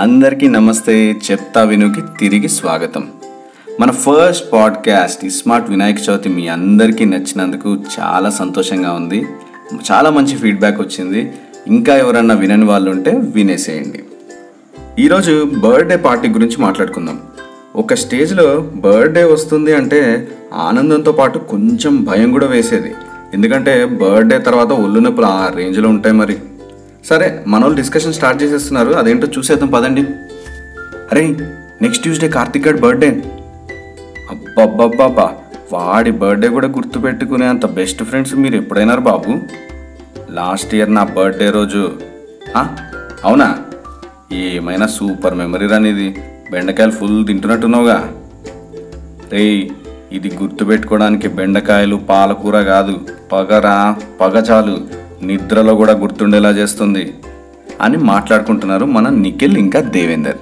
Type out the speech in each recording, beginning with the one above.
అందరికీ నమస్తే. చెప్తా వినుకి తిరిగి స్వాగతం. మన first podcast smart Vinayaka Chavithi మీ అందరికీ నచ్చినందుకు చాలా సంతోషంగా ఉంది. చాలా మంచి ఫీడ్బ్యాక్ వచ్చింది. ఇంకా ఎవరన్నా వినని వాళ్ళు ఉంటే వినేసేయండి. ఈరోజు బర్త్డే పార్టీ గురించి మాట్లాడుకుందాం. ఒక స్టేజ్లో బర్త్డే వస్తుంది అంటే ఆనందంతో పాటు కొంచెం భయం కూడా వేసేది. ఎందుకంటే బర్త్డే తర్వాత ఒళ్ళు నొప్పులు ఆ రేంజ్లో ఉంటాయి మరి. సరే మన వాళ్ళు డిస్కషన్ స్టార్ట్ చేసేస్తున్నారు. అదేంటో చూసేద్దాం పదండి. అరే నెక్స్ట్ ట్యూస్డే కార్తిక్ గడ్ బర్త్డే అబ్బబ్బబ్బబ్బా వాడి బర్త్డే కూడా గుర్తుపెట్టుకునే అంత బెస్ట్ ఫ్రెండ్స్ మీరు ఎప్పుడైనారు బాబు? లాస్ట్ ఇయర్ నా బర్త్డే రోజు. అవునా? ఏమైనా సూపర్ మెమరీ రానిది బెండకాయలు ఫుల్ తింటున్నట్టున్నావుగా. రేయ్ ఇది గుర్తుపెట్టుకోవడానికి బెండకాయలు పాలకూర కాదు. పగరా పగ చాలు. నిద్రలో కూడా గుర్తుండేలా చేస్తుంది అని మాట్లాడుకుంటున్నారు మన నిఖిల్ ఇంకా దేవేందర్.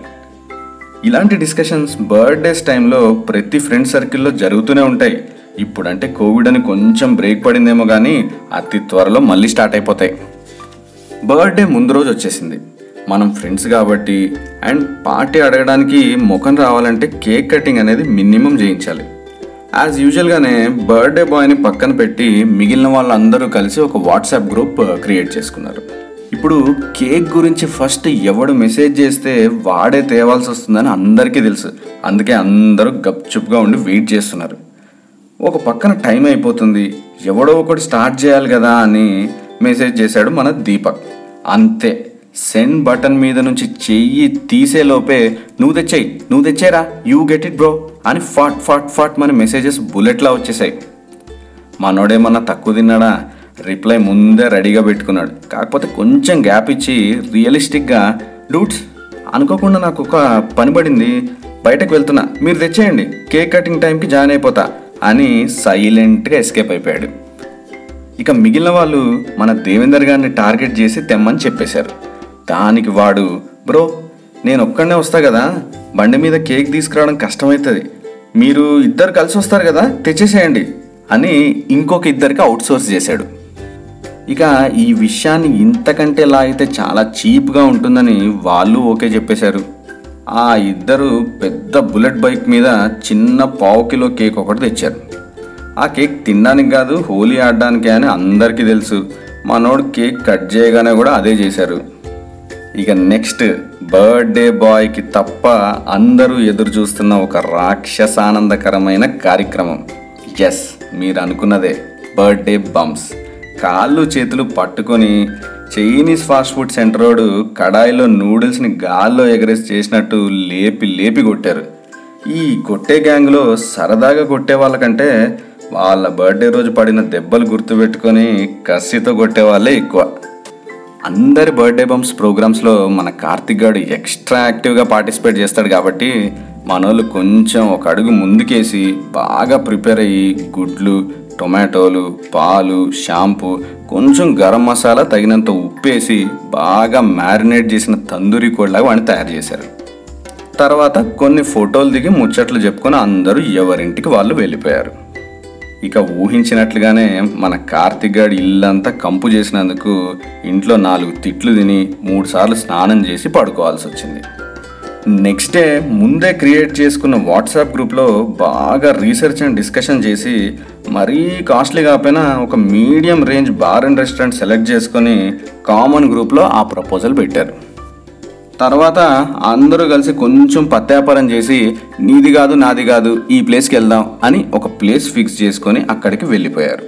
ఇలాంటి డిస్కషన్స్ బర్త్డేస్ టైంలో ప్రతి ఫ్రెండ్ సర్కిల్లో జరుగుతూనే ఉంటాయి. ఇప్పుడంటే కోవిడ్ అని కొంచెం బ్రేక్ పడిందేమో కానీ అతి త్వరలో మళ్ళీ స్టార్ట్ అయిపోతాయి. బర్త్డే ముందు రోజు వచ్చేసింది. మనం ఫ్రెండ్స్ కాబట్టి అండ్ పార్టీ అడగడానికి ముఖం రావాలంటే కేక్ కటింగ్ అనేది మినిమం చేయించాలి. యాజ్ యూజువల్గానే బర్త్డే బాయ్ని పక్కన పెట్టి మిగిలిన వాళ్ళందరూ కలిసి ఒక వాట్సాప్ గ్రూప్ క్రియేట్ చేసుకున్నారు. ఇప్పుడు కేక్ గురించి ఫస్ట్ ఎవడు మెసేజ్ చేస్తే వాడే తేవాల్సి వస్తుందని అందరికీ తెలుసు. అందుకే అందరూ గప్చుప్గా ఉండి వెయిట్ చేస్తున్నారు. ఒక పక్కన టైం అయిపోతుంది. ఎవడో ఒకటి స్టార్ట్ చేయాలి కదా అని మెసేజ్ చేశాడు మన దీపక్. అంతే. సెండ్ బటన్ మీద నుంచి చెయ్యి తీసేలోపే నువ్వు తెచ్చేయి నువ్వు తెచ్చేరా యూ గెట్ ఇట్ బ్రో అని ఫాట్ ఫాట్ ఫాట్ మన మెసేజెస్ బుల్లెట్లా వచ్చేసాయి. మనోడేమన్నా తక్కువ తిన్నాడా? రిప్లై ముందే రెడీగా పెట్టుకున్నాడు. కాకపోతే కొంచెం గ్యాప్ ఇచ్చి రియలిస్టిక్గా డూట్స్ అనుకోకుండా నాకు ఒక పని పడింది. బయటకు వెళ్తున్నా. మీరు తెచ్చేయండి. కేక్ కటింగ్ టైంకి జాయిన్ అయిపోతా. అని సైలెంట్గా ఎస్కేప్ అయిపోయాడు. ఇక మిగిలిన వాళ్ళు మన దేవేందర్ గారిని టార్గెట్ చేసి తెమ్మని చెప్పేశారు. దానికి వాడు బ్రో నేను ఒక్కడనే వస్తా కదా. బండి మీద కేక్ తీసుకురావడం కష్టమవుతుంది మీరు ఇద్దరు కలిసి వస్తారు కదా తెచ్చేసేయండి అని ఇంకొక ఇద్దరికి అవుట్సోర్స్ చేశాడు. ఇక ఈ విషయాన్ని ఇంతకంటే ఎలా అయితే చాలా చీప్గా ఉంటుందని వాళ్ళు ఓకే చెప్పేశారు. ఆ ఇద్దరు పెద్ద బుల్లెట్ బైక్ మీద చిన్న పావు కిలో కేక్ ఒకటి తెచ్చారు. ఆ కేక్ తినడానికి కాదు హోలీ ఆడడానికే అని అందరికీ తెలుసు. మనోడు కేక్ కట్ చేయగానే కూడా అదే చేశారు. ఇక నెక్స్ట్ బర్త్డే బాయ్కి తప్ప అందరూ ఎదురు చూస్తున్న ఒక రాక్షసానందకరమైన కార్యక్రమం. ఎస్ మీరు అనుకున్నదే. బర్త్డే బంప్స్ కాళ్ళు చేతులు పట్టుకొని చైనీస్ ఫాస్ట్ ఫుడ్ సెంటరోడు కడాయిలో నూడిల్స్ని గాల్లో ఎగరేసి చేసినట్టు లేపి లేపి కొట్టారు. ఈ కొట్టే గ్యాంగ్లో సరదాగా కొట్టే వాళ్ళకంటే వాళ్ళ బర్త్డే రోజు పడిన దెబ్బలు గుర్తుపెట్టుకొని కసితో కొట్టే వాళ్ళే ఎక్కువ. అందరి బర్త్డే బంప్స్ ప్రోగ్రామ్స్లో మన కార్తిక్ గారు ఎక్స్ట్రా యాక్టివ్గా పార్టిసిపేట్ చేస్తాడు కాబట్టి మనోళ్ళు కొంచెం ఒక అడుగు ముందుకేసి బాగా ప్రిపేర్ అయ్యి గుడ్లు టొమాటోలు పాలు షాంపూ కొంచెం గరం మసాలా తగినంత ఉప్పేసి బాగా మ్యారినేట్ చేసిన తందూరి కోడిలాగా వాడిని తయారు చేశారు. తర్వాత కొన్ని ఫోటోలు దిగి ముచ్చట్లు చెప్పుకొని అందరూ ఎవరింటికి వాళ్ళు వెళ్ళిపోయారు. ఇక ఊహించినట్లుగానే మన కార్తిక్గాడి ఇల్లంతా కంపు చేసినందుకు ఇంట్లో నాలుగు తిట్లు తిని మూడుసార్లు స్నానం చేసి పడుకోవాల్సి వచ్చింది. నెక్స్ట్ డే ముందే క్రియేట్ చేసుకున్న వాట్సాప్ గ్రూప్లో బాగా రీసెర్చ్ అండ్ డిస్కషన్ చేసి మరీ కాస్ట్లీ కాకపోయినా ఒక medium range bar and restaurant select చేసుకొని కామన్ గ్రూప్లో ఆ ప్రపోజల్ పెట్టారు. తర్వాత అందరూ కలిసి కొంచెం పత్యాపారం చేసి నీది కాదు నాది కాదు ఈ ప్లేస్కి వెళ్దాం అని ఒక ప్లేస్ ఫిక్స్ చేసుకొని అక్కడికి వెళ్ళిపోయారు.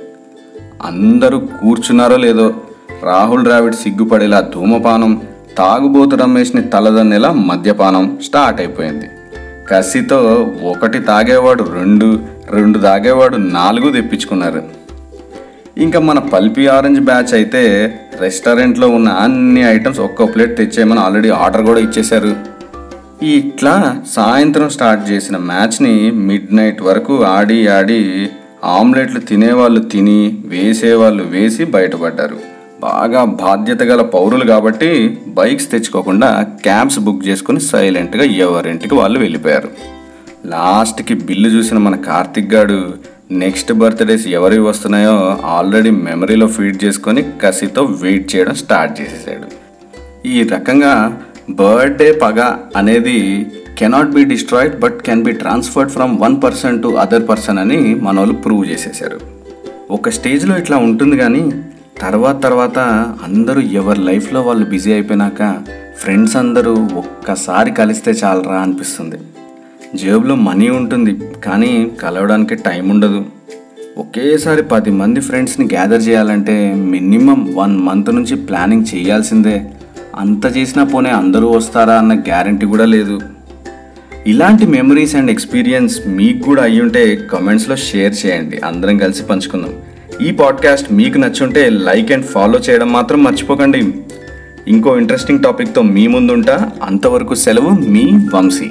అందరూ కూర్చున్నారో లేదో రాహుల్ ద్రావిడ్ సిగ్గుపడేలా ధూమపానం తాగుబోతు రమేష్ని తలదన్నేలా మద్యపానం స్టార్ట్ అయిపోయింది. కసితో ఒకటి తాగేవాడు రెండు రెండు తాగేవాడు నాలుగు తెప్పించుకున్నారు. ఇంకా మన పల్పి ఆరెంజ్ బ్యాచ్ అయితే రెస్టారెంట్లో ఉన్న అన్ని ఐటమ్స్ ఒక్క ప్లేట్ తెచ్చేయమని ఆల్రెడీ ఆర్డర్ కూడా ఇచ్చేశారు. ఇట్లా సాయంత్రం స్టార్ట్ చేసిన మ్యాచ్ని మిడ్ నైట్ వరకు ఆడి ఆడి ఆమ్లెట్లు తినేవాళ్ళు తిని వేసేవాళ్ళు వేసి బయటపడ్డారు. బాగా బాధ్యత గల పౌరులు కాబట్టి బైక్స్ తెచ్చుకోకుండా క్యాబ్స్ బుక్ చేసుకుని సైలెంట్గా ఎవరింటికి వాళ్ళు వెళ్ళిపోయారు. లాస్ట్కి బిల్లు చూసిన మన కార్తిక్ గాడు నెక్స్ట్ బర్త్డేస్ ఎవరివి వస్తున్నాయో ఆల్రెడీ మెమరీలో ఫీడ్ చేసుకొని కసితో వెయిట్ చేయడం స్టార్ట్ చేసేసాడు. ఈ రకంగా బర్త్డే పగ అనేది cannot be destroyed but can be transferred from one person to other person అని మన వాళ్ళు ప్రూవ్ చేసేసారు. ఒక స్టేజ్లో ఇట్లా ఉంటుంది కానీ తర్వాత తర్వాత అందరూ ఎవరి లైఫ్లో వాళ్ళు బిజీ అయిపోయినాక ఫ్రెండ్స్ అందరూ ఒక్కసారి కలిస్తే చాలరా అనిపిస్తుంది. జేబులో మనీ ఉంటుంది కానీ కలవడానికి టైం ఉండదు. ఒకేసారి పది మంది ఫ్రెండ్స్ని గ్యాదర్ చేయాలంటే మినిమం వన్ మంత్ నుంచి ప్లానింగ్ చేయాల్సిందే. అంత చేసినా పోనే అందరూ వస్తారా అన్న గ్యారంటీ కూడా లేదు. ఇలాంటి మెమరీస్ అండ్ ఎక్స్పీరియన్స్ మీకు కూడా అయ్యి ఉంటే కమెంట్స్లో షేర్ చేయండి. అందరం కలిసి పంచుకుందాం. ఈ పాడ్కాస్ట్ మీకు నచ్చుంటే లైక్ అండ్ ఫాలో చేయడం మాత్రం మర్చిపోకండి. ఇంకో ఇంట్రెస్టింగ్ టాపిక్తో మీ ముందుంటా. అంతవరకు సెలవు మీ వంశీ.